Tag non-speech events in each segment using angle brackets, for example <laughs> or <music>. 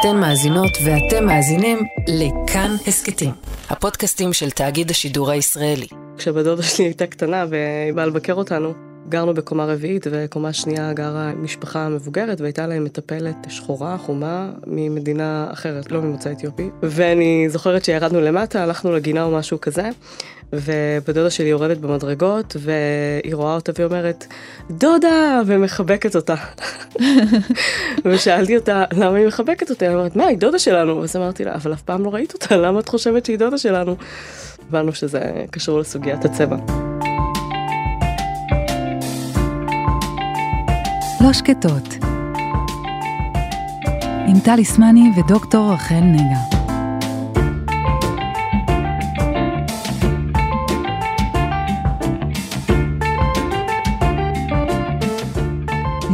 אתן מאזינות ואתם מאזינים לכאן הסכתים, הפודקאסטים של תאגיד השידור הישראלי. כשבת דודה שלי הייתה קטנה והיא באה לבקר אותנו, גרנו בקומה רביעית וקומה שנייה גרה משפחה מבוגרת והייתה להם מטפלת שחורה, חומה, ממדינה אחרת, לא ממוצא אתיופי. ואני זוכרת שירדנו למטה, הלכנו לגינה או משהו כזה, ובדודה שלי יורדת במדרגות והיא רואה אותה והיא אומרת, דודה! ומחבקת אותה. <laughs> ושאלתי אותה, למה היא מחבקת אותה? היא אומרת, מה, היא דודה שלנו. אז אמרתי לה, אבל אף פעם לא ראית אותה, למה את חושבת שהיא דודה שלנו? הבנו שזה קשור לסוגיית הצבע. לא שקטות. עם טלי סמני ודוקטור רחל נגה.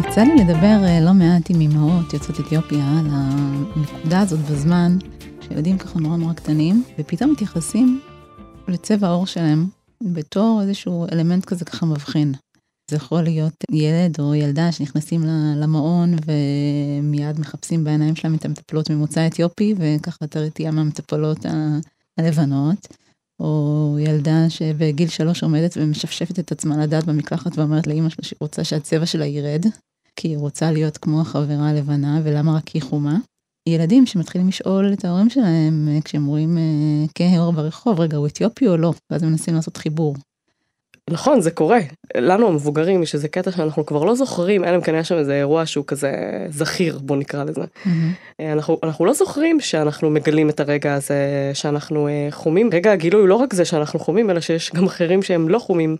יצא לי לדבר אה, לא מעט עם אמהות יוצאות אתיופיה על הנקודה הזאת בזמן, שילדים ככה נורא נורא קטנים, ופתאום מתייחסים לצבע העור שלהם בתור איזשהו אלמנט כזה ככה מבחין. זה יכול להיות ילד או ילדה שנכנסים למעון ומיד מחפשים בעיניים שלהם את המטפלות ממוצא אתיופי, וככה תהיה מהמטפלות הלבנות. או ילדה שבגיל שלוש עומדת ומשפשפת את עצמה לדעת במקלחת ואומרת לאמא שלה שהיא רוצה שהצבע שלה ירד, כי היא רוצה להיות כמו החברה הלבנה, ולמה רק היא חומה. ילדים שמתחילים לשאול את ההורים שלהם כשהם רואים כהה ברחוב, רגע, הוא אתיופי או לא? ואז מנסים לעשות חיבור. נכון, זה קורה. לנו המבוגרים יש איזה קטע שאנחנו כבר לא זוכרים, אלא אם כן יש שם איזה אירוע שהוא כזה זכיר, בוא נקרא לזה. Mm-hmm. אנחנו, אנחנו לא זוכרים שאנחנו מגלים את הרגע הזה שאנחנו uh, חומים. רגע הגילוי הוא לא רק זה שאנחנו חומים, אלא שיש גם אחרים שהם לא חומים,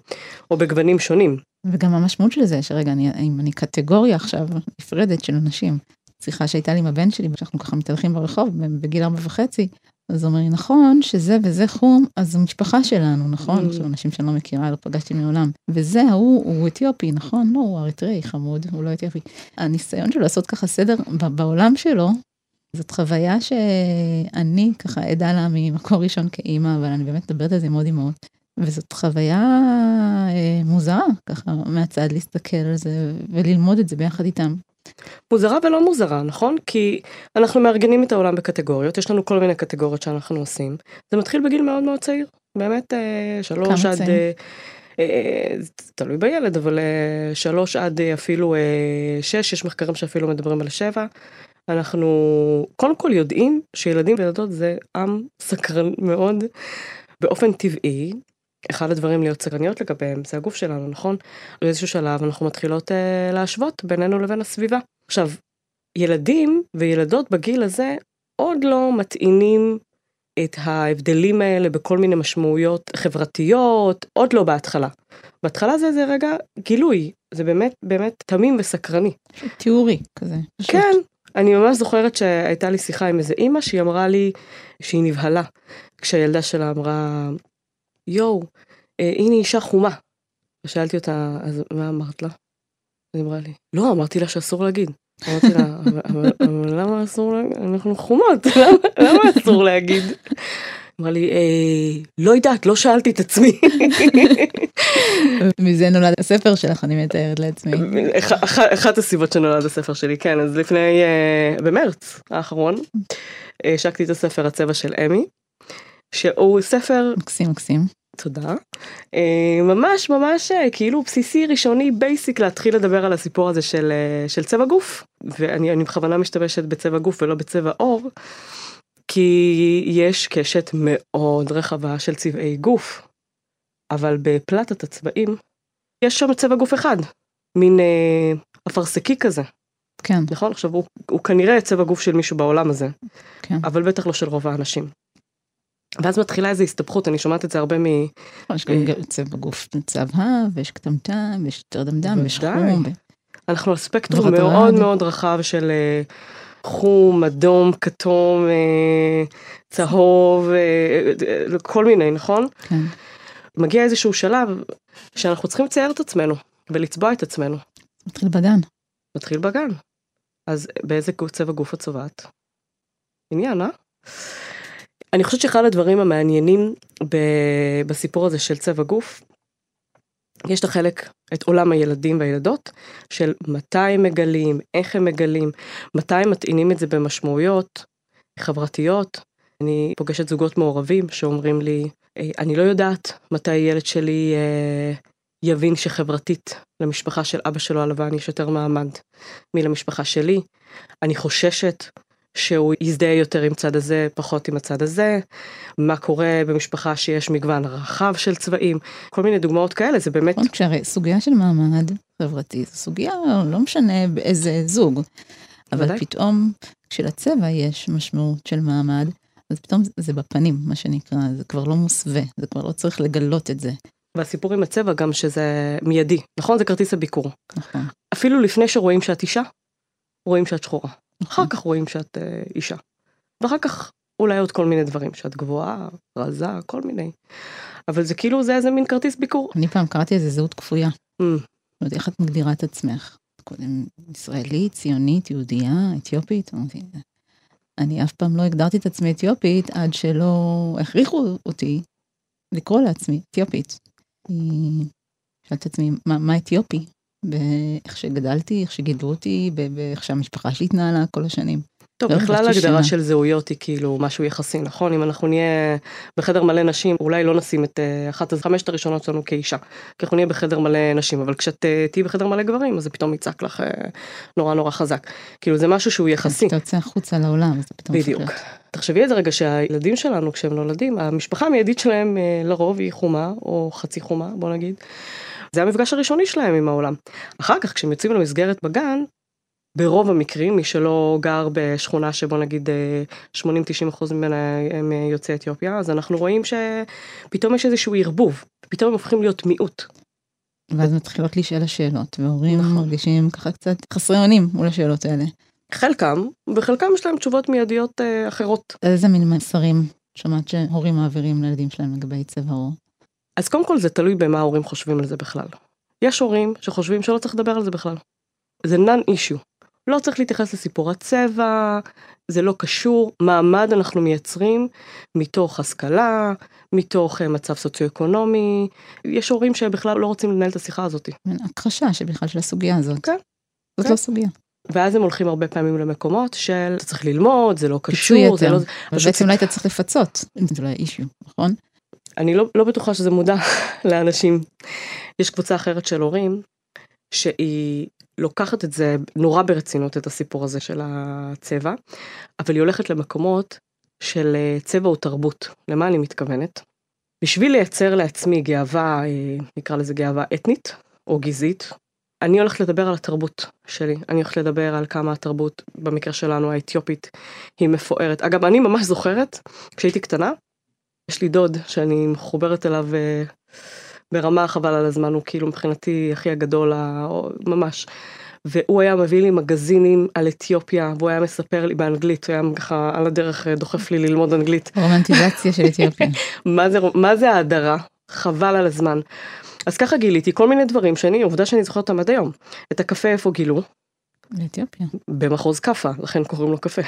או בגוונים שונים. וגם המשמעות של זה, שרגע, אני, אם אני קטגוריה עכשיו נפרדת של אנשים, שיחה שהייתה לי עם הבן שלי, שאנחנו ככה מתהלכים ברחוב בגיל ארבע וחצי, אז הוא אומר לי, נכון שזה וזה חום, אז זו משפחה שלנו, נכון? Mm. עכשיו אנשים שאני לא מכירה, לא פגשתי מעולם. וזה, ההוא, הוא אתיופי, נכון? לא, הוא אריתראי, חמוד, הוא לא אתיופי. הניסיון שלו לעשות ככה סדר בעולם שלו, זאת חוויה שאני ככה עדה לה ממקור ראשון כאימא, אבל אני באמת מדברת על זה עם עוד אימהות. וזאת חוויה אה, מוזרה, ככה מהצד להסתכל על זה וללמוד את זה ביחד איתם. מוזרה ולא מוזרה, נכון? כי אנחנו מארגנים את העולם בקטגוריות, יש לנו כל מיני קטגוריות שאנחנו עושים. זה מתחיל בגיל מאוד מאוד צעיר, באמת אה, שלוש עד... אה, אה, תלוי בילד, אבל אה, שלוש עד אה, אפילו אה, שש, יש מחקרים שאפילו מדברים על שבע. אנחנו קודם כל יודעים שילדים וילדות זה עם סקרן מאוד באופן טבעי. אחד הדברים להיות סקרניות לגביהם זה הגוף שלנו, נכון? באיזשהו שלב אנחנו מתחילות אה, להשוות בינינו לבין הסביבה. עכשיו, ילדים וילדות בגיל הזה עוד לא מטעינים את ההבדלים האלה בכל מיני משמעויות חברתיות, עוד לא בהתחלה. בהתחלה זה איזה רגע גילוי, זה באמת באמת תמים וסקרני. תיאורי כזה. פשוט. כן, אני ממש זוכרת שהייתה לי שיחה עם איזה אימא שהיא אמרה לי שהיא נבהלה כשהילדה שלה אמרה יואו, אה, הנה אישה חומה. ושאלתי אותה, אז מה אמרת לה? היא אמרה לי, לא, אמרתי לה שאסור להגיד. אמרתי לה, אבל, למה אסור להגיד? אנחנו חומות, <laughs> למה, למה אסור להגיד? אמרה לי, אה, לא יודעת, לא שאלתי את עצמי. <laughs> מזה נולד הספר שלך, אני מתארת לעצמי. אחת הסיבות שנולד הספר שלי, כן, אז לפני, אה, במרץ האחרון, השקתי את הספר הצבע של אמי, שהוא ספר... מקסים מקסים. תודה. אה, ממש ממש אה, כאילו בסיסי ראשוני basic להתחיל לדבר על הסיפור הזה של, אה, של צבע גוף ואני בכוונה משתמשת בצבע גוף ולא בצבע עור. כי יש קשת מאוד רחבה של צבעי גוף. אבל בפלטת הצבעים יש שם צבע גוף אחד. מין אה, אפרסקי כזה. כן. נכון? עכשיו הוא, הוא כנראה צבע גוף של מישהו בעולם הזה. כן. אבל בטח לא של רוב האנשים. ואז מתחילה איזו הסתבכות, אני שומעת את זה הרבה מ... יש גם אה, צבע גוף צבהה, ויש קטמטם, ויש יותר דמדם, ויש חום. אנחנו על ספקטרום מאוד מאוד רחב של אה, חום, אדום, כתום, אה, צהוב, כל מיני, נכון? כן. מגיע איזשהו שלב שאנחנו צריכים לצייר את עצמנו ולצבוע את עצמנו. מתחיל בגן. מתחיל בגן. אז באיזה צבע גוף את צובעת? עניין, אה? אני חושבת שאחד הדברים המעניינים בסיפור הזה של צבע גוף, יש את החלק את עולם הילדים והילדות, של מתי הם מגלים, איך הם מגלים, מתי הם מטעינים את זה במשמעויות חברתיות. אני פוגשת זוגות מעורבים שאומרים לי, אה, אני לא יודעת מתי ילד שלי אה, יבין שחברתית למשפחה של אבא שלו הלבן יש יותר מעמד מלמשפחה שלי. אני חוששת שהוא יזדהה יותר עם צד הזה, פחות עם הצד הזה, מה קורה במשפחה שיש מגוון רחב של צבעים, כל מיני דוגמאות כאלה, זה באמת... נכון, כשהרי סוגיה של מעמד חברתי, זו סוגיה, לא משנה באיזה זוג, אבל ודאי. פתאום כשלצבע יש משמעות של מעמד, אז פתאום זה בפנים, מה שנקרא, זה כבר לא מוסווה, זה כבר לא צריך לגלות את זה. והסיפור עם הצבע גם שזה מיידי, נכון? זה כרטיס הביקור. נכון. אפילו לפני שרואים שאת אישה, רואים שאת שחורה. אחר כך רואים שאת אה, אישה. ואחר כך אולי עוד כל מיני דברים, שאת גבוהה, רזה, כל מיני. אבל זה כאילו זה איזה מין כרטיס ביקור. אני פעם קראתי איזה זהות כפויה. Mm. זאת אומרת, איך את מגדירה את עצמך? קודם ישראלית, ציונית, יהודייה, אתיופית, אמרתי, אני אף פעם לא הגדרתי את עצמי אתיופית עד שלא הכריחו אותי לקרוא לעצמי אתיופית. שאלתי את עצמי, מה, מה אתיופי? באיך שגדלתי, איך שגידלו אותי, באיך שהמשפחה שלי התנהלה כל השנים. טוב, לא בכלל הגדרה של זהויות היא כאילו משהו יחסי, נכון? אם אנחנו נהיה בחדר מלא נשים, אולי לא נשים את אה, אחת החמשת הראשונות שלנו כאישה, כי אנחנו נהיה בחדר מלא נשים, אבל כשאת אה, תהיי בחדר מלא גברים, אז זה פתאום יצעק לך אה, נורא נורא חזק. כאילו זה משהו שהוא יחסי. אתה יוצא החוצה לעולם, זה פתאום בדיוק. תחשבי על זה רגע שהילדים שלנו, כשהם נולדים, המשפחה המיידית שלהם לרוב היא חומה, או חצי חומה, בוא נגיד. זה המפגש הראשוני שלהם עם העולם. אחר כך כשהם יוצאים למסגרת בגן, ברוב המקרים, מי שלא גר בשכונה שבוא נגיד 80-90 אחוז ממנה הם יוצאי אתיופיה, אז אנחנו רואים שפתאום יש איזשהו ערבוב, פתאום הם הופכים להיות מיעוט. ואז מתחילות להישאל השאלות, והורים נכון. מרגישים ככה קצת חסרי אונים מול השאלות האלה. חלקם, וחלקם יש להם תשובות מיידיות אה, אחרות. איזה מין מסרים שמעת שהורים מעבירים לילדים שלהם לגבי צבע עור? אז קודם כל זה תלוי במה ההורים חושבים על זה בכלל. יש הורים שחושבים שלא צריך לדבר על זה בכלל. זה נאן אישיו. לא צריך להתייחס לסיפור הצבע, זה לא קשור, מעמד אנחנו מייצרים מתוך השכלה, מתוך אה, מצב סוציו-אקונומי, יש הורים שבכלל לא רוצים לנהל את השיחה הזאת. הכחשה שבכלל של הסוגיה הזאת. כן. זאת כן. לא סוגיה. ואז הם הולכים הרבה פעמים למקומות של אתה צריך ללמוד, זה לא קשור, זה לא... בעצם אולי אתה צריך לפצות, זה לא אישיו, נכון? אני לא, לא בטוחה שזה מודע <laughs> לאנשים. יש קבוצה אחרת של הורים שהיא לוקחת את זה נורא ברצינות, את הסיפור הזה של הצבע, אבל היא הולכת למקומות של אה, צבע או תרבות. למה אני מתכוונת? בשביל לייצר לעצמי גאווה, אה, נקרא לזה גאווה אתנית או גזעית, אני הולכת לדבר על התרבות שלי, אני הולכת לדבר על כמה התרבות, במקרה שלנו האתיופית, היא מפוארת. אגב, אני ממש זוכרת, כשהייתי קטנה, יש לי דוד שאני מחוברת אליו אה, ברמה חבל על הזמן, הוא כאילו מבחינתי הכי הגדול, ממש. והוא היה מביא לי מגזינים על אתיופיה, והוא היה מספר לי באנגלית, הוא היה ככה על הדרך אה, דוחף לי ללמוד אנגלית. רומנטיזציה של אתיופיה. <laughs> מה זה, מה זה ההדרה? חבל על הזמן. אז ככה גיליתי כל מיני דברים שאני, עובדה שאני זוכרת אותם עד היום. את הקפה איפה גילו? באתיופיה. במחוז כאפה, לכן קוראים לו קפה.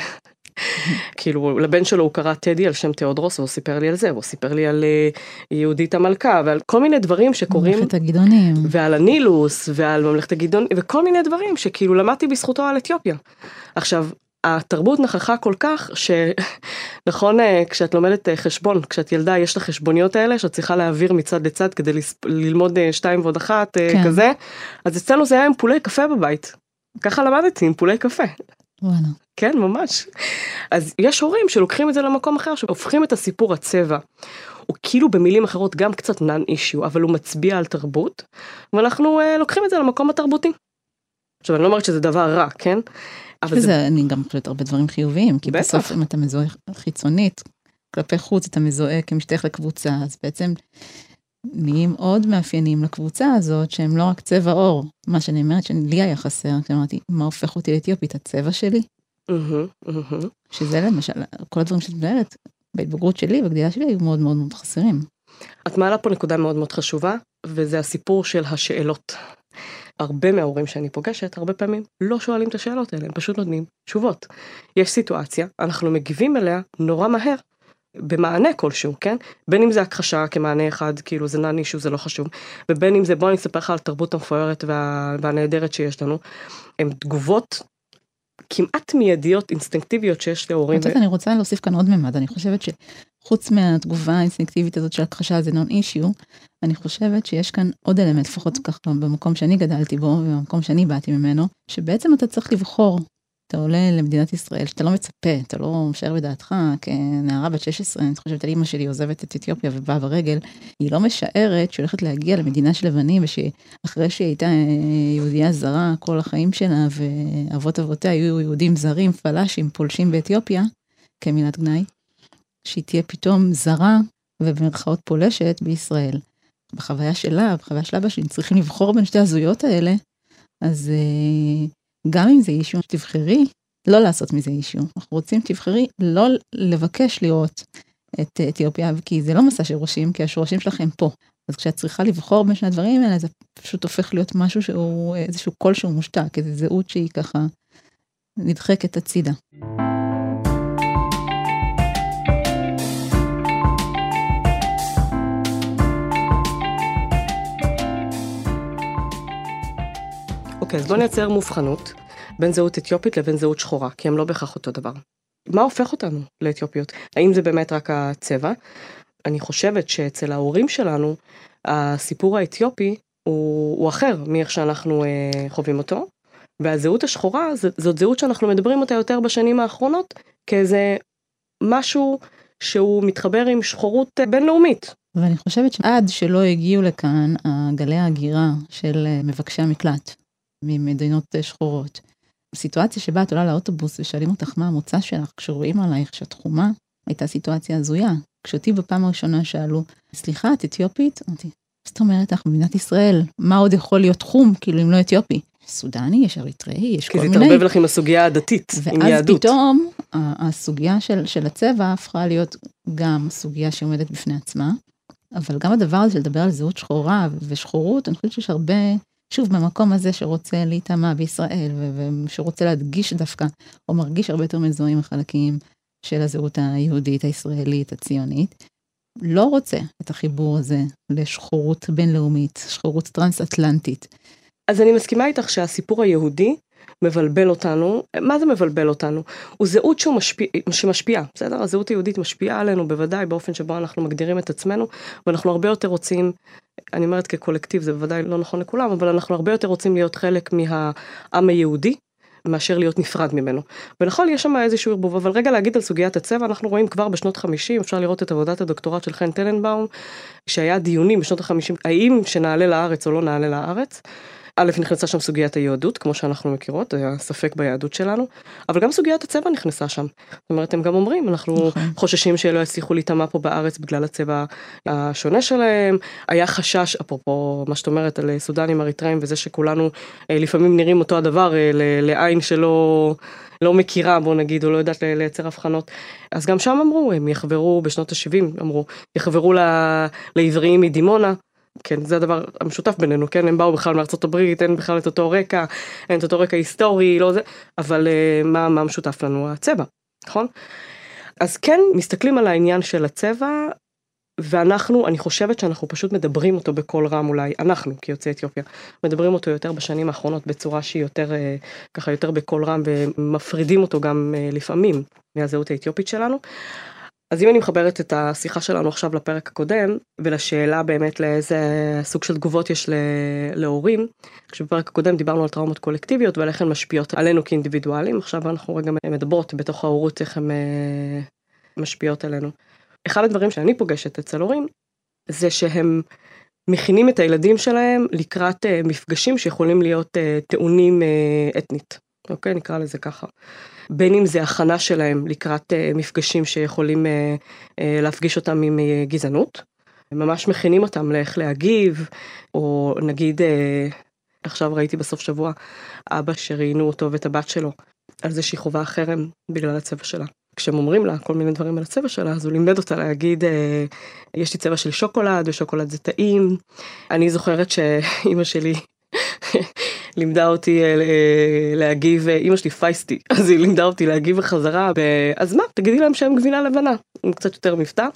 <laughs> כאילו לבן שלו הוא קרא טדי על שם תיאודרוס והוא סיפר לי על זה, והוא סיפר לי על אה, יהודית המלכה ועל כל מיני דברים שקורים. ממלכת הגדעונים. ועל הנילוס ועל ממלכת הגדעונים וכל מיני דברים שכאילו למדתי בזכותו על אתיופיה. עכשיו התרבות נכחה כל כך שנכון <laughs> אה, כשאת לומדת אה, חשבון כשאת ילדה יש את החשבוניות האלה שאת צריכה להעביר מצד לצד כדי ללמוד שתיים ועוד אחת כן. כזה אז אצלנו זה היה עם פולי קפה בבית. ככה למדתי עם פולי קפה. וואלה. כן, ממש. אז יש הורים שלוקחים את זה למקום אחר, שהופכים את הסיפור הצבע. הוא כאילו במילים אחרות גם קצת נאן אישיו, אבל הוא מצביע על תרבות, ואנחנו uh, לוקחים את זה למקום התרבותי. עכשיו אני לא אומרת שזה דבר רע, כן? אבל זה... זה... אני גם חושבת הרבה דברים חיוביים, כי בטח. בסוף אם אתה מזוהה חיצונית, כלפי חוץ אתה מזוהה כמשתייך לקבוצה, אז בעצם נהיים עוד מאפיינים לקבוצה הזאת שהם לא רק צבע עור, מה שאני אומרת שלי היה חסר, כשאמרתי מה הופך אותי לאתיופית, הצבע שלי. שזה למשל, כל הדברים שאת מדברת, בהתבגרות שלי, בגדילה שלי, היו מאוד מאוד מאוד חסרים. את מעלה פה נקודה מאוד מאוד חשובה, וזה הסיפור של השאלות. הרבה מההורים שאני פוגשת, הרבה פעמים לא שואלים את השאלות האלה, הם פשוט נותנים תשובות. יש סיטואציה, אנחנו מגיבים אליה נורא מהר, במענה כלשהו, כן? בין אם זה הכחשה כמענה אחד, כאילו זה נן אישו, זה לא חשוב, ובין אם זה בוא אני אספר לך על התרבות המפוארת וה... והנהדרת שיש לנו. הן תגובות כמעט מיידיות, אינסטינקטיביות שיש להורים. את יודעת, אני רוצה להוסיף כאן עוד ממד, אני חושבת שחוץ מהתגובה האינסטינקטיבית הזאת של הכחשה זה נון אישיו, אני חושבת שיש כאן עוד אלמנט, לפחות ככה במקום שאני גדלתי בו, ובמקום שאני באתי ממנו, שבעצם אתה צריך לבחור אתה עולה למדינת ישראל, שאתה לא מצפה, אתה לא משער בדעתך, כנערה בת 16, אני חושבת על אימא שלי עוזבת את אתיופיה ובאה ברגל, היא לא משערת שהיא הולכת להגיע למדינה של לבנים, ושאחרי שהיא הייתה אה, יהודייה זרה כל החיים שלה, ואבות אבותיה היו יהודים זרים, פלאשים, פולשים באתיופיה, כמילת גנאי, שהיא תהיה פתאום זרה ובמרכאות פולשת בישראל. בחוויה שלה, בחוויה של אבא שלי, צריכים לבחור בין שתי הזויות האלה, אז אה, גם אם זה אישו, תבחרי לא לעשות מזה אישו. אנחנו רוצים, תבחרי לא לבקש לראות את אתיופיה, כי זה לא מסע שורשים, כי השורשים שלכם פה. אז כשאת צריכה לבחור בין שני הדברים האלה, זה פשוט הופך להיות משהו שהוא איזשהו קול שהוא מושתק, איזו זהות שהיא ככה נדחקת הצידה. אוקיי, אז בוא נייצר מובחנות בין זהות אתיופית לבין זהות שחורה, כי הם לא בהכרח אותו דבר. מה הופך אותנו לאתיופיות? האם זה באמת רק הצבע? אני חושבת שאצל ההורים שלנו, הסיפור האתיופי הוא, הוא אחר מאיך שאנחנו אה, חווים אותו, והזהות השחורה ז, זאת זהות שאנחנו מדברים אותה יותר בשנים האחרונות, כאיזה משהו שהוא מתחבר עם שחורות אה, בינלאומית. ואני חושבת שעד שלא הגיעו לכאן גלי ההגירה של אה, מבקשי המקלט, ממדינות אה, שחורות. סיטואציה שבה את עולה לאוטובוס ושואלים אותך מה המוצא שלך, כשרואים עלייך שאת חומה, הייתה סיטואציה הזויה. כשאותי בפעם הראשונה שאלו, סליחה, את אתיופית? אמרתי, זאת אומרת, אנחנו במדינת ישראל, מה עוד יכול להיות חום, כאילו, אם לא אתיופי? סודני, יש אריתראי, יש כל מיני. כי זה התערבב לך עם הסוגיה הדתית, עם יהדות. ואז פתאום, הסוגיה של, של הצבע הפכה להיות גם סוגיה שעומדת בפני עצמה, אבל גם הדבר הזה של לדבר על זהות שחורה ושחורות, אני חושבת שיש הרבה שוב, במקום הזה שרוצה להיטמע בישראל, ושרוצה להדגיש דווקא, או מרגיש הרבה יותר מזוהה עם החלקים של הזהות היהודית, הישראלית, הציונית, לא רוצה את החיבור הזה לשחורות בינלאומית, שחורות טרנס-אטלנטית. אז אני מסכימה איתך שהסיפור היהודי מבלבל אותנו, מה זה מבלבל אותנו? הוא זהות שהוא משפיע, שמשפיעה, בסדר? הזהות היהודית משפיעה עלינו בוודאי באופן שבו אנחנו מגדירים את עצמנו, ואנחנו הרבה יותר רוצים, אני אומרת כקולקטיב, זה בוודאי לא נכון לכולם, אבל אנחנו הרבה יותר רוצים להיות חלק מהעם היהודי, מאשר להיות נפרד ממנו. ונכון, יש שם איזשהו ערבוב, אבל רגע להגיד על סוגיית הצבע, אנחנו רואים כבר בשנות 50, אפשר לראות את עבודת הדוקטורט של חן טננבאום, שהיה דיונים בשנות ה-50, האם שנעלה לארץ או לא נעלה לארץ. א', נכנסה שם סוגיית היהדות, כמו שאנחנו מכירות, היה ספק ביהדות שלנו, אבל גם סוגיית הצבע נכנסה שם. זאת אומרת, הם גם אומרים, אנחנו נכון. חוששים שלא יצליחו להיטמע פה בארץ בגלל הצבע השונה שלהם. היה חשש, אפרופו מה שאת אומרת על סודנים, אריתראים, וזה שכולנו אה, לפעמים נראים אותו הדבר אה, לעין שלא... לא מכירה בוא נגיד או לא יודעת לייצר הבחנות אז גם שם אמרו הם יחברו בשנות ה-70 אמרו יחברו לעבריים מדימונה כן, זה הדבר המשותף בינינו, כן, הם באו בכלל מארצות הברית, אין בכלל את אותו רקע, אין את אותו רקע היסטורי, לא זה, אבל uh, מה, מה משותף לנו? הצבע, נכון? אז כן, מסתכלים על העניין של הצבע, ואנחנו, אני חושבת שאנחנו פשוט מדברים אותו בקול רם אולי, אנחנו כיוצאי אתיופיה, מדברים אותו יותר בשנים האחרונות בצורה שהיא יותר, uh, ככה יותר בקול רם, ומפרידים אותו גם uh, לפעמים מהזהות האתיופית שלנו. אז אם אני מחברת את השיחה שלנו עכשיו לפרק הקודם ולשאלה באמת לאיזה סוג של תגובות יש להורים, כשבפרק הקודם דיברנו על טראומות קולקטיביות ועל איך הן משפיעות עלינו כאינדיבידואלים, עכשיו אנחנו רגע מדברות בתוך ההורות איך הן אה, משפיעות עלינו. אחד הדברים שאני פוגשת אצל הורים זה שהם מכינים את הילדים שלהם לקראת אה, מפגשים שיכולים להיות אה, טעונים אתנית, אוקיי? נקרא לזה ככה. בין אם זה הכנה שלהם לקראת uh, מפגשים שיכולים uh, uh, להפגיש אותם עם גזענות. ממש מכינים אותם לאיך להגיב, או נגיד, עכשיו ראיתי בסוף שבוע, אבא שראיינו אותו ואת הבת שלו על זה שהיא חווה חרם בגלל הצבע שלה. כשהם אומרים לה כל מיני דברים על הצבע שלה, אז הוא לימד אותה להגיד, אה, יש לי צבע של שוקולד, ושוקולד זה טעים. אני זוכרת שאימא שלי לימדה אותי להגיב, אימא שלי פייסטי, <laughs> אז היא לימדה אותי להגיב בחזרה, אז מה, תגידי להם שהם גבינה לבנה, עם קצת יותר מבטא.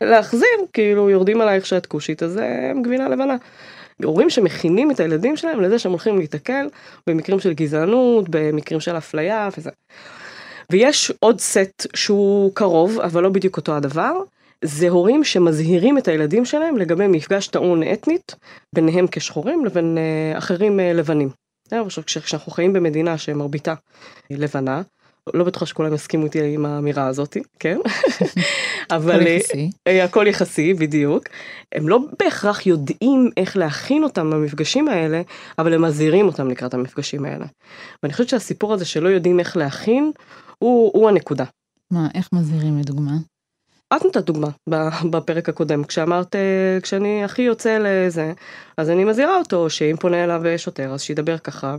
להחזיר, כאילו יורדים עלייך שאת כושית, אז הם גבינה לבנה. הורים שמכינים את הילדים שלהם לזה שהם הולכים להתקל במקרים של גזענות, במקרים של אפליה וזה. ויש עוד סט שהוא קרוב, אבל לא בדיוק אותו הדבר, זה הורים שמזהירים את הילדים שלהם לגבי מפגש טעון אתנית, ביניהם כשחורים לבין אחרים uh, לבנים. כשאנחנו חיים במדינה שמרביתה לבנה, לא בטוחה שכולם יסכימו איתי עם האמירה הזאת, כן? <laughs> אבל הכל יחסי. אה, הכל יחסי, בדיוק. הם לא בהכרח יודעים איך להכין אותם למפגשים האלה, אבל הם מזהירים אותם לקראת המפגשים האלה. ואני חושבת שהסיפור הזה שלא יודעים איך להכין, הוא, הוא הנקודה. מה, איך מזהירים לדוגמה? את נתת דוגמה בפרק הקודם, כשאמרת, אה, כשאני הכי יוצא לזה, אז אני מזהירה אותו, שאם פונה אליו שוטר, אז שידבר ככה,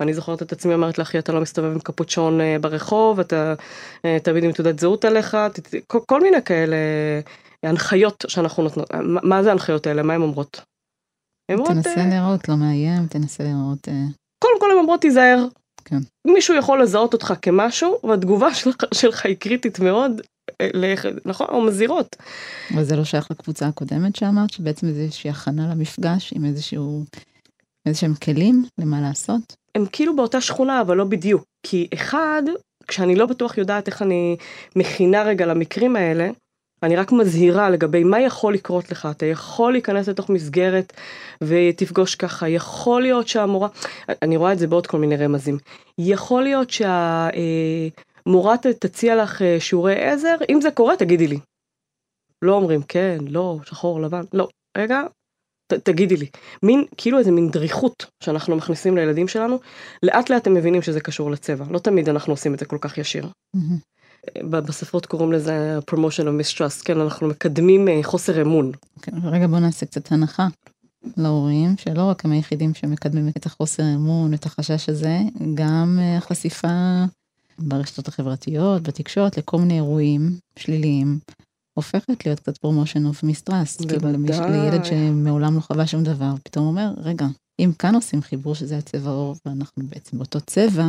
ואני זוכרת את עצמי אומרת לאחי, אתה לא מסתובב עם קפוצ'ון אה, ברחוב, אתה אה, תמיד עם תעודת זהות עליך, כל, כל מיני כאלה הנחיות שאנחנו נותנות. מה זה ההנחיות האלה? מה הן אומרות? תנסה להיראות לא מאיים, תנסה להיראות... קודם כל הן אומרות תיזהר. כן. מישהו יכול לזהות אותך כמשהו, והתגובה שלך, שלך היא קריטית מאוד, נכון, או מזהירות. אבל זה לא שייך לקבוצה הקודמת שאמרת, שבעצם זה איזושהי הכנה למפגש עם איזשהו, איזשהם כלים למה לעשות? הם כאילו באותה שכונה, אבל לא בדיוק. כי אחד, כשאני לא בטוח יודעת איך אני מכינה רגע למקרים האלה, אני רק מזהירה לגבי מה יכול לקרות לך, אתה יכול להיכנס לתוך מסגרת ותפגוש ככה, יכול להיות שהמורה, אני רואה את זה בעוד כל מיני רמזים, יכול להיות שה... אה, מורה תציע לך אה, שיעורי עזר, אם זה קורה תגידי לי. לא אומרים כן, לא, שחור, לבן, לא, רגע, ת, תגידי לי. מין, כאילו איזה מין דריכות שאנחנו מכניסים לילדים שלנו, לאט לאט הם מבינים שזה קשור לצבע, לא תמיד אנחנו עושים את זה כל כך ישיר. בספרות קוראים לזה promotion of mistrust, כן, אנחנו מקדמים אה, חוסר אמון. כן, רגע בוא נעשה קצת הנחה להורים, שלא רק הם היחידים שמקדמים את החוסר אמון, את החשש הזה, גם אה, החשיפה ברשתות החברתיות, בתקשורת, לכל מיני אירועים שליליים, הופכת להיות קצת promotion of mistrust. כאילו לילד שמעולם לא חווה שום דבר, פתאום אומר, רגע, אם כאן עושים חיבור שזה הצבע עור, ואנחנו בעצם באותו צבע,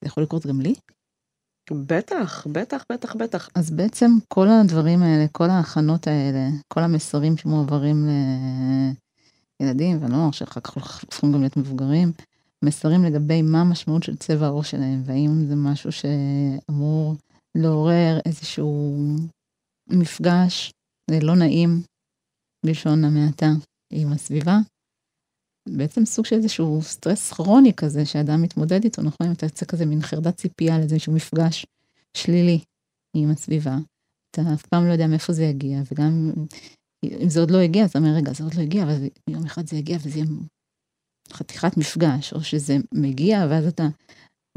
זה יכול לקרות גם לי? בטח, בטח, בטח, בטח. אז בעצם כל הדברים האלה, כל ההכנות האלה, כל המסרים שמועברים לילדים ונוער, שאחר כך הופכים גם להיות מבוגרים, מסרים לגבי מה המשמעות של צבע העור שלהם, והאם זה משהו שאמור לעורר איזשהו מפגש לא נעים, בלשון המעטה, עם הסביבה. בעצם סוג של איזשהו סטרס כרוני כזה שאדם מתמודד איתו, נכון? אם אתה יוצא כזה מין חרדת ציפייה לאיזשהו מפגש שלילי עם הסביבה, אתה אף פעם לא יודע מאיפה זה יגיע, וגם אם זה עוד לא הגיע, אז אתה אומר, רגע, זה עוד לא הגיע, אבל יום אחד זה יגיע וזה יהיה חתיכת מפגש, או שזה מגיע ואז אתה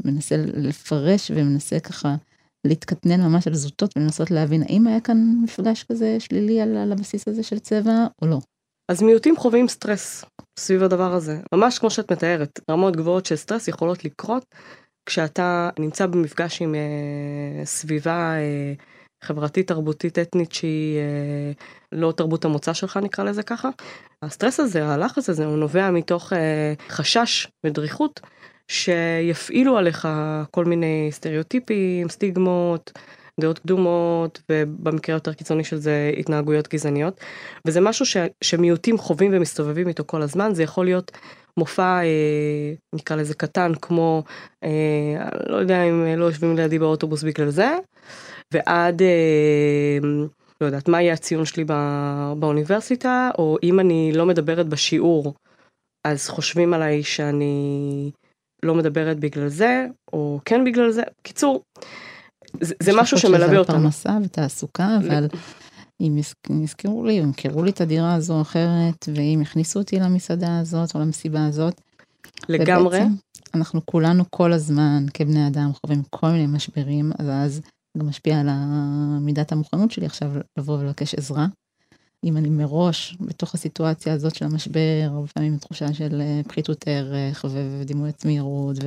מנסה לפרש ומנסה ככה להתקטנן ממש על זוטות ולנסות להבין האם היה כאן מפגש כזה שלילי על, על הבסיס הזה של צבע או לא. אז מיעוטים חווים סטרס סביב הדבר הזה, ממש כמו שאת מתארת, רמות גבוהות של סטרס יכולות לקרות כשאתה נמצא במפגש עם אה, סביבה אה, חברתית, תרבותית, אתנית שהיא אה, לא תרבות המוצא שלך נקרא לזה ככה. הסטרס הזה, הלחץ הזה, הוא נובע מתוך אה, חשש ודריכות שיפעילו עליך כל מיני סטריאוטיפים, סטיגמות, דעות קדומות, ובמקרה יותר קיצוני של זה התנהגויות גזעניות. וזה משהו ש, שמיעוטים חווים ומסתובבים איתו כל הזמן, זה יכול להיות מופע, אה, נקרא לזה קטן, כמו, אה, לא יודע אם לא יושבים לידי באוטובוס בגלל זה, ועד, אה, לא יודעת, מה יהיה הציון שלי בא, באוניברסיטה, או אם אני לא מדברת בשיעור, אז חושבים עליי שאני לא מדברת בגלל זה, או כן בגלל זה. קיצור, זה, זה משהו שמלווה אותנו. פרנסה ותעסוקה, אבל אם יזכרו לי, אם ימכרו לי את הדירה הזו או אחרת, ואם יכניסו אותי למסעדה הזאת או למסיבה הזאת. לגמרי. ובעצם אנחנו כולנו כל הזמן כבני אדם חווים כל מיני משברים, אז אז גם משפיע על מידת המוכנות שלי עכשיו לבוא ולבקש עזרה. אם אני מראש בתוך הסיטואציה הזאת של המשבר, הרבה פעמים תחושה של אה, פחיתות ערך ודימוי עצמי ירוד,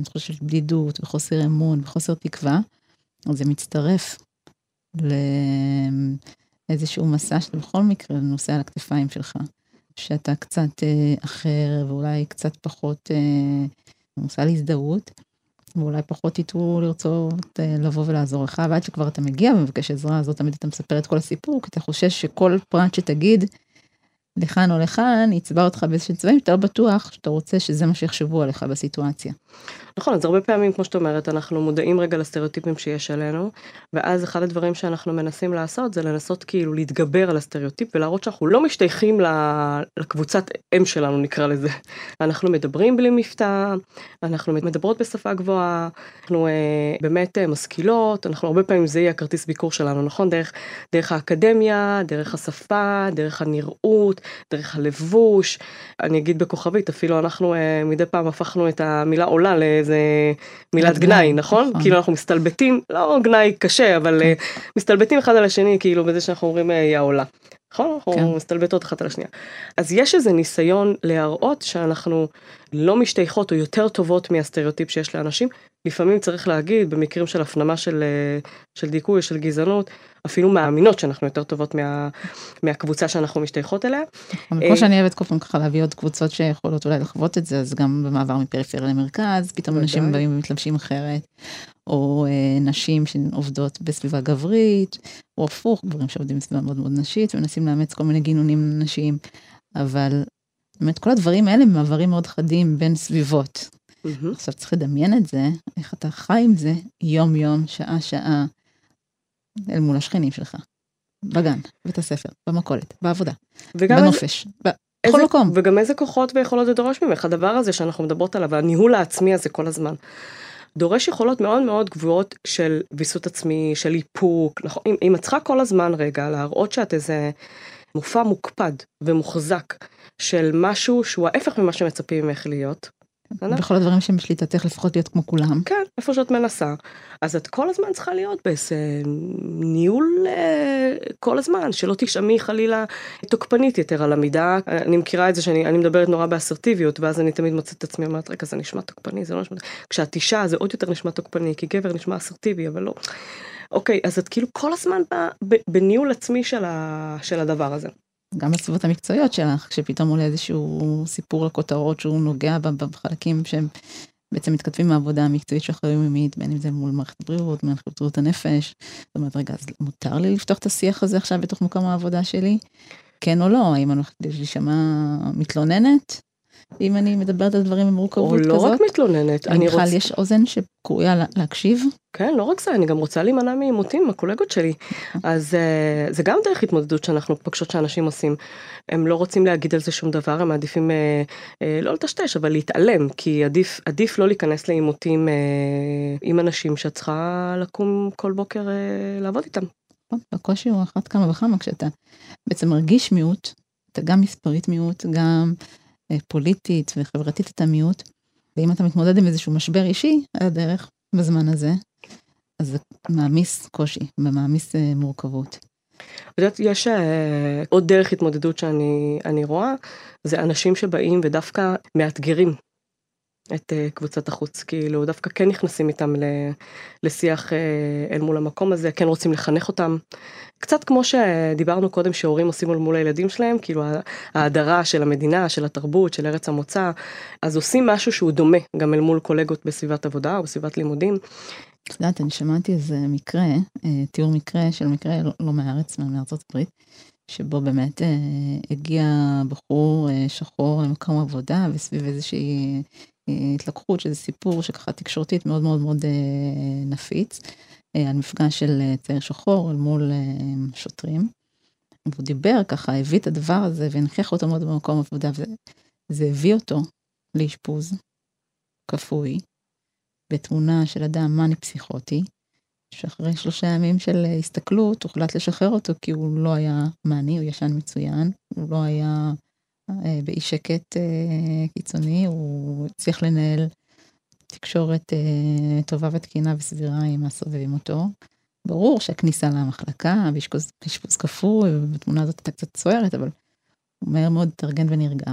ותחושה של בדידות וחוסר אמון וחוסר תקווה, אז זה מצטרף לאיזשהו מסע שבכל מקרה נושא על הכתפיים שלך. שאתה קצת אה, אחר ואולי קצת פחות אה, מושא להזדהות, ואולי פחות יטעו לרצות אה, לבוא ולעזור לך, ועד שכבר אתה מגיע ומבקש עזרה, אז לא תמיד אתה מספר את כל הסיפור, כי אתה חושש שכל פרט שתגיד, לכאן או לכאן, יצבע אותך באיזשהם צבעים, אתה לא בטוח שאתה רוצה שזה מה שיחשבו עליך בסיטואציה. נכון, אז הרבה פעמים, כמו שאת אומרת, אנחנו מודעים רגע לסטריאוטיפים שיש עלינו, ואז אחד הדברים שאנחנו מנסים לעשות זה לנסות כאילו להתגבר על הסטריאוטיפ ולהראות שאנחנו לא משתייכים לקבוצת אם שלנו, נקרא לזה. אנחנו מדברים בלי מבטא, אנחנו מדברות בשפה גבוהה, אנחנו אה, באמת אה, משכילות, אנחנו הרבה פעמים זה יהיה הכרטיס ביקור שלנו, נכון? דרך, דרך האקדמיה, דרך השפה, דרך הנראות, דרך הלבוש. אני אגיד בכוכבית, אפילו אנחנו אה, מדי פעם הפכנו את המילה עולה לאיזה מילת גנאי, נכון? נכון? כאילו אנחנו מסתלבטים, לא גנאי קשה, אבל כן. מסתלבטים אחד על השני, כאילו בזה שאנחנו אומרים יא עולה. נכון? אנחנו כן. מסתלבטות אחת על השנייה. אז יש איזה ניסיון להראות שאנחנו לא משתייכות או יותר טובות מהסטריאוטיפ שיש לאנשים. לפעמים צריך להגיד, במקרים של הפנמה של, של דיכוי, של גזענות, אפילו מאמינות שאנחנו יותר טובות מה, מהקבוצה שאנחנו משתייכות אליה. נכון, כמו שאני אוהבת כל פעם ככה להביא עוד קבוצות שיכולות אולי לחוות את זה, אז גם במעבר מפריפריה למרכז, פתאום אנשים באים ומתלבשים אחרת, או אה, נשים שעובדות בסביבה גברית, או הפוך, גברים שעובדים בסביבה מאוד מאוד נשית, ומנסים לאמץ כל מיני גינונים נשיים. אבל באמת כל הדברים האלה הם מעברים מאוד חדים בין סביבות. Mm-hmm. עכשיו צריך לדמיין את זה, איך אתה חי עם זה יום-יום, שעה-שעה, אל מול השכנים שלך. בגן, בבית הספר, במכולת, בעבודה, בנופש, בכל מקום. וגם איזה כוחות ויכולות זה דורש ממך, הדבר הזה שאנחנו מדברות עליו, הניהול העצמי הזה כל הזמן. דורש יכולות מאוד מאוד גבוהות של ויסות עצמי, של איפוק, נכון? אם, את צריכה כל הזמן רגע להראות שאת איזה מופע מוקפד ומוחזק של משהו שהוא ההפך ממה שמצפים ממך להיות, בכל הדברים שהם בשליטתך לפחות להיות כמו כולם. כן, איפה שאת מנסה. אז את כל הזמן צריכה להיות באיזה ניהול אה, כל הזמן, שלא תשעמי חלילה תוקפנית יותר על המידה. אני מכירה את זה שאני מדברת נורא באסרטיביות, ואז אני תמיד מוצאת את עצמי אומרת, רגע, זה נשמע תוקפני, זה לא נשמע... כשאת אישה זה עוד יותר נשמע תוקפני, כי גבר נשמע אסרטיבי, אבל לא. אוקיי, אז את כאילו כל הזמן בניהול עצמי של הדבר הזה. גם בסביבות המקצועיות שלך, כשפתאום עולה איזשהו סיפור לכותרות שהוא נוגע בחלקים שהם בעצם מתכתבים מהעבודה המקצועית של אחריות יומית, בין אם זה מול מערכת הבריאות, מערכת בריאות הנפש. זאת אומרת, רגע, אז מותר לי לפתוח את השיח הזה עכשיו בתוך מקום העבודה שלי? כן או לא? האם אני הולכת להישמע מתלוננת? אם אני מדברת על דברים במורכבות כזאת. או לא רק מתלוננת, אני רוצה... יש אוזן שקרויה להקשיב? כן, לא רק זה, אני גם רוצה להימנע מעימותים עם הקולגות שלי. <laughs> אז uh, זה גם דרך התמודדות שאנחנו פוגשות שאנשים עושים. הם לא רוצים להגיד על זה שום דבר, הם מעדיפים uh, uh, לא לטשטש, אבל להתעלם, כי עדיף, עדיף לא להיכנס לעימותים עם אנשים שאת צריכה לקום כל בוקר לעבוד איתם. הקושי הוא אחת כמה וכמה כשאתה בעצם מרגיש מיעוט, אתה גם מספרית מיעוט, גם אה, פוליטית וחברתית את המיעוט, ואם אתה מתמודד עם איזשהו משבר אישי על הדרך בזמן הזה, אז זה מעמיס קושי ומעמיס אה, מורכבות. את יודעת, יש uh, עוד דרך התמודדות שאני רואה, זה אנשים שבאים ודווקא מאתגרים את קבוצת החוץ, כאילו דווקא כן נכנסים איתם לשיח אל מול המקום הזה, כן רוצים לחנך אותם. קצת כמו שדיברנו קודם שהורים עושים מול הילדים שלהם, כאילו ההדרה של המדינה, של התרבות, של ארץ המוצא, אז עושים משהו שהוא דומה גם אל מול קולגות בסביבת עבודה או בסביבת לימודים. את יודעת, אני שמעתי איזה מקרה, תיאור מקרה של מקרה לא, לא מהארץ, מארצות הברית, שבו באמת הגיע בחור שחור למקום עבודה וסביב איזושהי התלקחות, שזה סיפור שככה תקשורתית מאוד מאוד מאוד אה, נפיץ, אה, על מפגש של אה, צעיר שחור אל מול שוטרים. והוא דיבר ככה, הביא את הדבר הזה והנכיח אותו מאוד במקום עבודה, וזה הביא אותו לאשפוז כפוי, בתמונה של אדם מאני פסיכוטי, שאחרי שלושה ימים של הסתכלות הוחלט לשחרר אותו כי הוא לא היה מאני, הוא ישן מצוין, הוא לא היה אה, באי שקט אה, קיצוני, הוא הצליח לנהל תקשורת אה, טובה ותקינה וסבירה עם הסובבים אותו. ברור שהכניסה למחלקה ואשפוז כפוי, ובתמונה הזאת הייתה קצת סוערת, אבל הוא מהר מאוד התארגן ונרגע,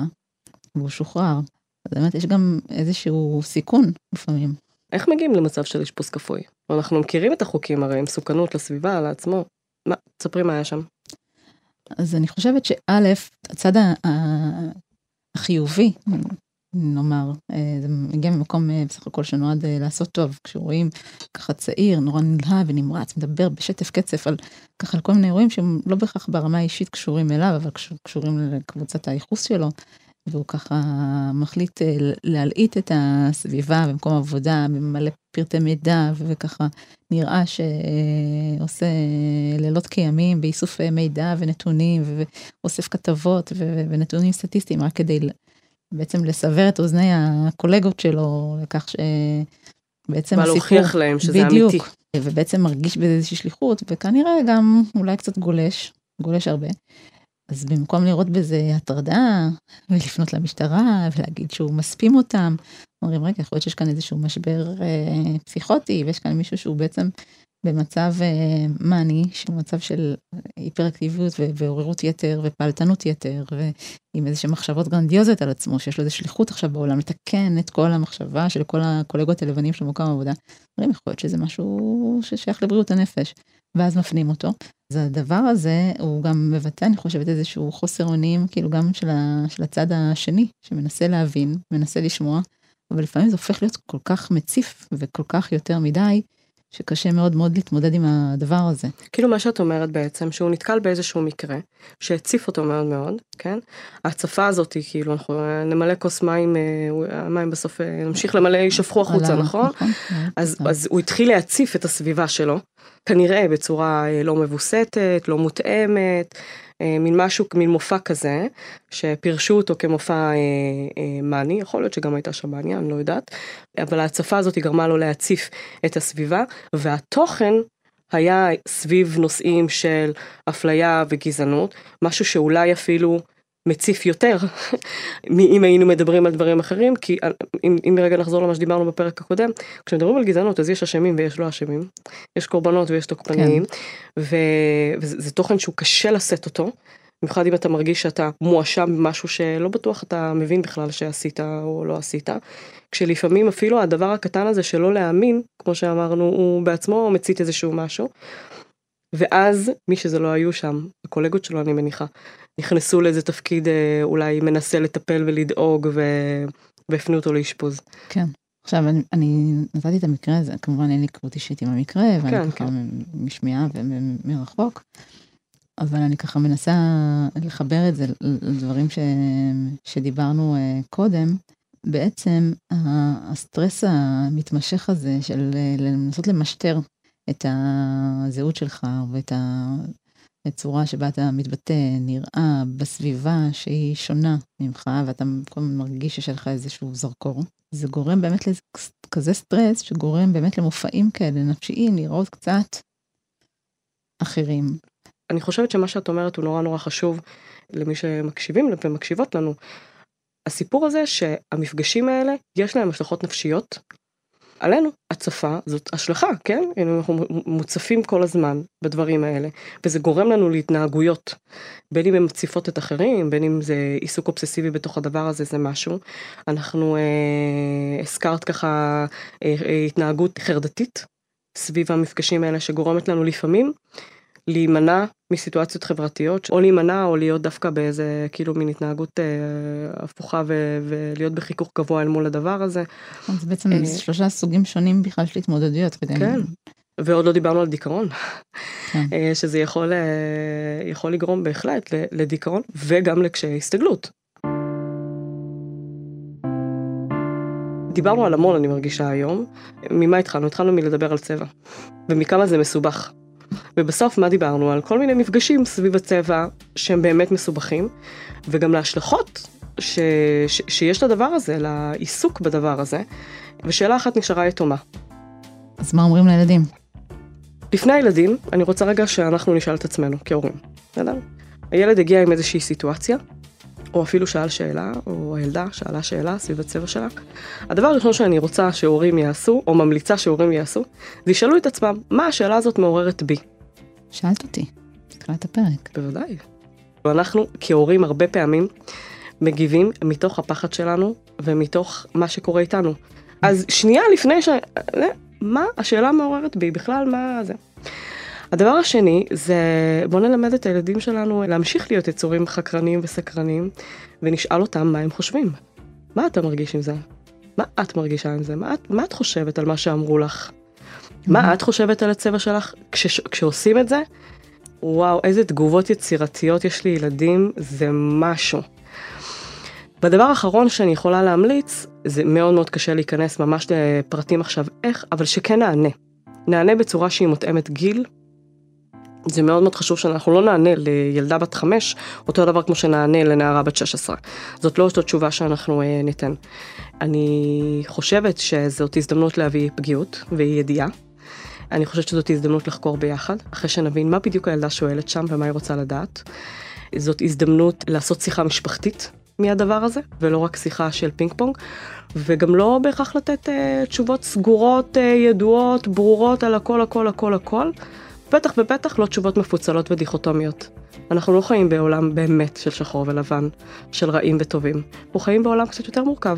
והוא שוחרר. אז באמת יש גם איזשהו סיכון לפעמים. איך מגיעים למצב של אשפוז כפוי? אנחנו מכירים את החוקים הרי, מסוכנות לסביבה, לעצמו. מה, תספרי מה היה שם. אז אני חושבת שא', הצד החיובי, נאמר, אה, זה מגיע ממקום אה, בסך הכל שנועד אה, לעשות טוב, כשרואים ככה צעיר, נורא נלהב ונמרץ, מדבר בשטף קצף על ככה על כל מיני אירועים שהם לא בהכרח ברמה האישית קשורים אליו, אבל קשורים לקבוצת הייחוס שלו, והוא ככה מחליט להלעיט את הסביבה במקום עבודה, במלא פרטי מידע, וככה נראה שעושה לילות כימים באיסוף מידע ונתונים, ואוסף כתבות ונתונים סטטיסטיים רק כדי בעצם לסבר את אוזני הקולגות שלו, לכך שבעצם הסיפור... להוכיח להם שזה בדיוק, אמיתי. ובעצם מרגיש בזה איזושהי שליחות, וכנראה גם אולי קצת גולש, גולש הרבה. אז במקום לראות בזה הטרדה, ולפנות למשטרה, ולהגיד שהוא מספים אותם, אומרים, רגע, יכול להיות שיש כאן איזשהו משבר אה, פסיכוטי, ויש כאן מישהו שהוא בעצם במצב אה, מאני, שהוא מצב של היפראקטיביות ועוררות יתר ופעלתנות יתר, ועם איזה מחשבות גרנדיוזיות על עצמו, שיש לו איזה שליחות עכשיו בעולם לתקן את כל המחשבה של כל הקולגות הלבנים של מקום העבודה. אומרים, יכול להיות שזה משהו ששייך לבריאות הנפש, ואז מפנים אותו. אז הדבר הזה הוא גם מבטא, אני חושבת, איזשהו חוסר אונים, כאילו גם של, ה, של הצד השני, שמנסה להבין, מנסה לשמוע, אבל לפעמים זה הופך להיות כל כך מציף וכל כך יותר מדי, שקשה מאוד מאוד להתמודד עם הדבר הזה. כאילו מה שאת אומרת בעצם, שהוא נתקל באיזשהו מקרה, שהציף אותו מאוד מאוד, כן? ההצפה הזאת היא כאילו, אנחנו נמלא כוס מים, אה, המים בסוף אה, נמשיך למלא, יישפכו החוצה, נכון? נכון? אז, אז הוא התחיל להציף את הסביבה שלו, כנראה בצורה אה, לא מבוסתת, לא מותאמת, אה, מין משהו, מין מופע כזה, שפירשו אותו כמופע אה, אה, מאני, יכול להיות שגם הייתה שם מאניה, אני לא יודעת, אבל ההצפה הזאת גרמה לו להציף את הסביבה, והתוכן היה סביב נושאים של אפליה וגזענות, משהו שאולי אפילו מציף יותר <laughs> אם היינו מדברים על דברים אחרים כי אם, אם רגע נחזור למה שדיברנו בפרק הקודם כשמדברים על גזענות אז יש אשמים ויש לא אשמים יש קורבנות ויש תוקפניים כן. ו, וזה תוכן שהוא קשה לשאת אותו. במיוחד אם אתה מרגיש שאתה מואשם במשהו שלא בטוח אתה מבין בכלל שעשית או לא עשית. כשלפעמים אפילו הדבר הקטן הזה שלא להאמין כמו שאמרנו הוא בעצמו מצית איזשהו משהו. ואז מי שזה לא היו שם הקולגות שלו אני מניחה נכנסו לאיזה תפקיד אה, אולי מנסה לטפל ולדאוג. והפנו אותו לאשפוז. כן. עכשיו אני, אני נתתי את המקרה הזה, כמובן אין לי קרות אישית עם המקרה, ואני כן, ככה כן. משמיעה ומרחוק, אבל אני ככה מנסה לחבר את זה לדברים ש, שדיברנו אה, קודם. בעצם הסטרס המתמשך הזה של אה, לנסות למשטר את הזהות שלך ואת הצורה שבה אתה מתבטא, נראה, בסביבה שהיא שונה ממך, ואתה כל הזמן מרגיש שיש לך איזשהו זרקור. זה גורם באמת לכזה סטרס, שגורם באמת למופעים כאלה נפשיים, לראות קצת אחרים. אני חושבת שמה שאת אומרת הוא נורא נורא חשוב למי שמקשיבים ומקשיבות לנו. הסיפור הזה שהמפגשים האלה יש להם השלכות נפשיות עלינו. הצפה זאת השלכה כן? אנחנו מוצפים כל הזמן בדברים האלה וזה גורם לנו להתנהגויות. בין אם הן מציפות את אחרים בין אם זה עיסוק אובססיבי בתוך הדבר הזה זה משהו. אנחנו אה, הזכרת ככה אה, אה, התנהגות חרדתית סביב המפגשים האלה שגורמת לנו לפעמים להימנע מסיטואציות חברתיות או להימנע או להיות דווקא באיזה כאילו מין התנהגות אה, הפוכה ו- ולהיות בחיכוך גבוה אל מול הדבר הזה. אז בעצם אה, שלושה סוגים שונים בכלל של התמודדויות. כן. ועוד לא דיברנו על דיכאון, כן. אה, שזה יכול, אה, יכול לגרום בהחלט לדיכאון וגם לקשיי הסתגלות. דיברנו על המון אני מרגישה היום, ממה התחלנו? התחלנו מלדבר על צבע ומכמה זה מסובך. ובסוף מה דיברנו? על כל מיני מפגשים סביב הצבע שהם באמת מסובכים, וגם להשלכות ש, ש, שיש לדבר הזה, לעיסוק בדבר הזה, ושאלה אחת נשארה יתומה. אז מה אומרים לילדים? לפני הילדים, אני רוצה רגע שאנחנו נשאל את עצמנו כהורים. בסדר? הילד הגיע עם איזושהי סיטואציה, או אפילו שאל שאלה, או הילדה שאלה שאלה סביב הצבע שלה. הדבר הראשון שאני רוצה שהורים יעשו, או ממליצה שהורים יעשו, זה ישאלו את עצמם, מה השאלה הזאת מעוררת בי? שאלת אותי, תקראת הפרק. בוודאי. אנחנו כהורים הרבה פעמים מגיבים מתוך הפחד שלנו ומתוך מה שקורה איתנו. אז שנייה לפני ש... מה השאלה מעוררת בי בכלל מה זה. הדבר השני זה בוא נלמד את הילדים שלנו להמשיך להיות יצורים חקרניים וסקרנים, ונשאל אותם מה הם חושבים. מה אתה מרגיש עם זה? מה את מרגישה עם זה? מה את, מה את חושבת על מה שאמרו לך? מה את חושבת על הצבע שלך? כש, כשעושים את זה, וואו, איזה תגובות יצירתיות יש לילדים, זה משהו. והדבר האחרון שאני יכולה להמליץ, זה מאוד מאוד קשה להיכנס ממש לפרטים עכשיו איך, אבל שכן נענה. נענה בצורה שהיא מותאמת גיל. זה מאוד מאוד חשוב שאנחנו לא נענה לילדה בת חמש, אותו דבר כמו שנענה לנערה בת 16. זאת לא אותה תשובה שאנחנו אה, ניתן. אני חושבת שזאת הזדמנות להביא פגיעות ואי ידיעה. אני חושבת שזאת הזדמנות לחקור ביחד, אחרי שנבין מה בדיוק הילדה שואלת שם ומה היא רוצה לדעת. זאת הזדמנות לעשות שיחה משפחתית מהדבר הזה, ולא רק שיחה של פינג פונג, וגם לא בהכרח לתת uh, תשובות סגורות, uh, ידועות, ברורות על הכל, הכל, הכל, הכל. בטח ובטח לא תשובות מפוצלות ודיכוטומיות. אנחנו לא חיים בעולם באמת של שחור ולבן, של רעים וטובים. אנחנו חיים בעולם קצת יותר מורכב.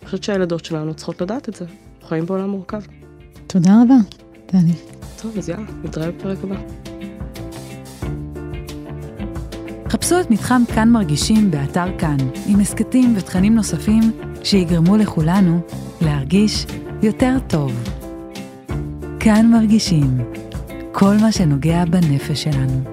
אני חושבת שהילדות שלנו צריכות לדעת את זה. אנחנו חיים בעולם מורכב. תודה רבה, טלי. טוב, אז יאללה, נתראה בפרק הבא. חפשו את מתחם כאן מרגישים באתר כאן, עם הסכתים ותכנים נוספים שיגרמו לכולנו להרגיש יותר טוב. כאן מרגישים כל מה שנוגע בנפש שלנו.